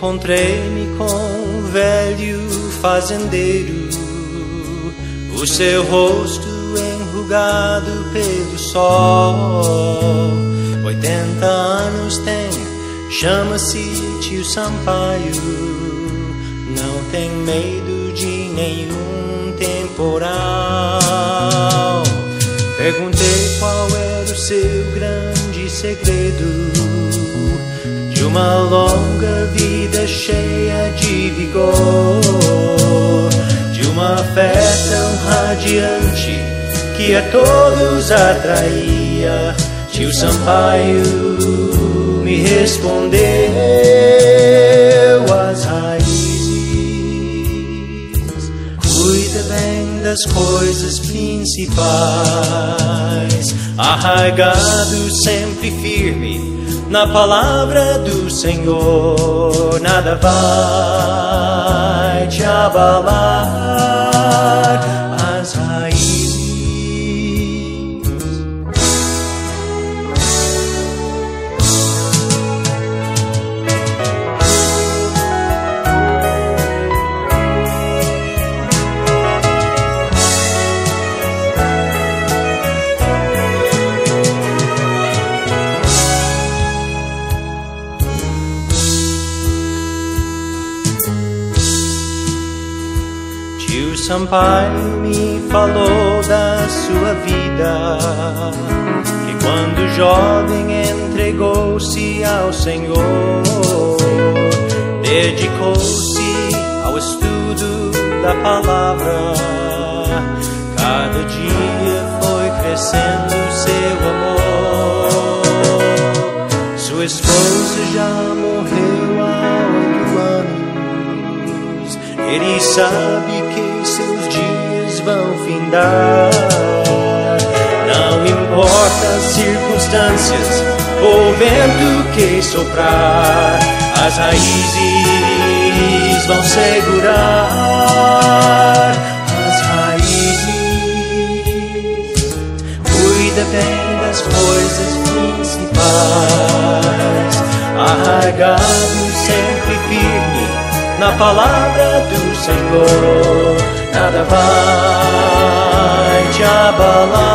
Encontrei-me com um velho fazendeiro, o seu rosto enrugado pelo sol. Oitenta anos tem, chama-se tio Sampaio, não tem medo de nenhum temporal. Perguntei qual era o seu grande segredo de uma longa vida cheia de vigor, de uma fé tão radiante que a todos atraía. Tio Sampaio me respondeu das coisas principais, arraigado sempre firme na palavra do Senhor, nada vai te abalar Tio Sampaio me falou da sua vida, que quando jovem entregou-se ao Senhor, dedicou-se ao estudo da palavra. Cada dia foi crescendo seu amor. Sua esposa já morreu há oito anos. Ele sabe que vão findar. Não importa as circunstâncias ou vento que soprar, as raízes vão segurar. As raízes, cuida bem das coisas principais, arraigado sempre firme na palavra do Senhor, Not a Jabbalah.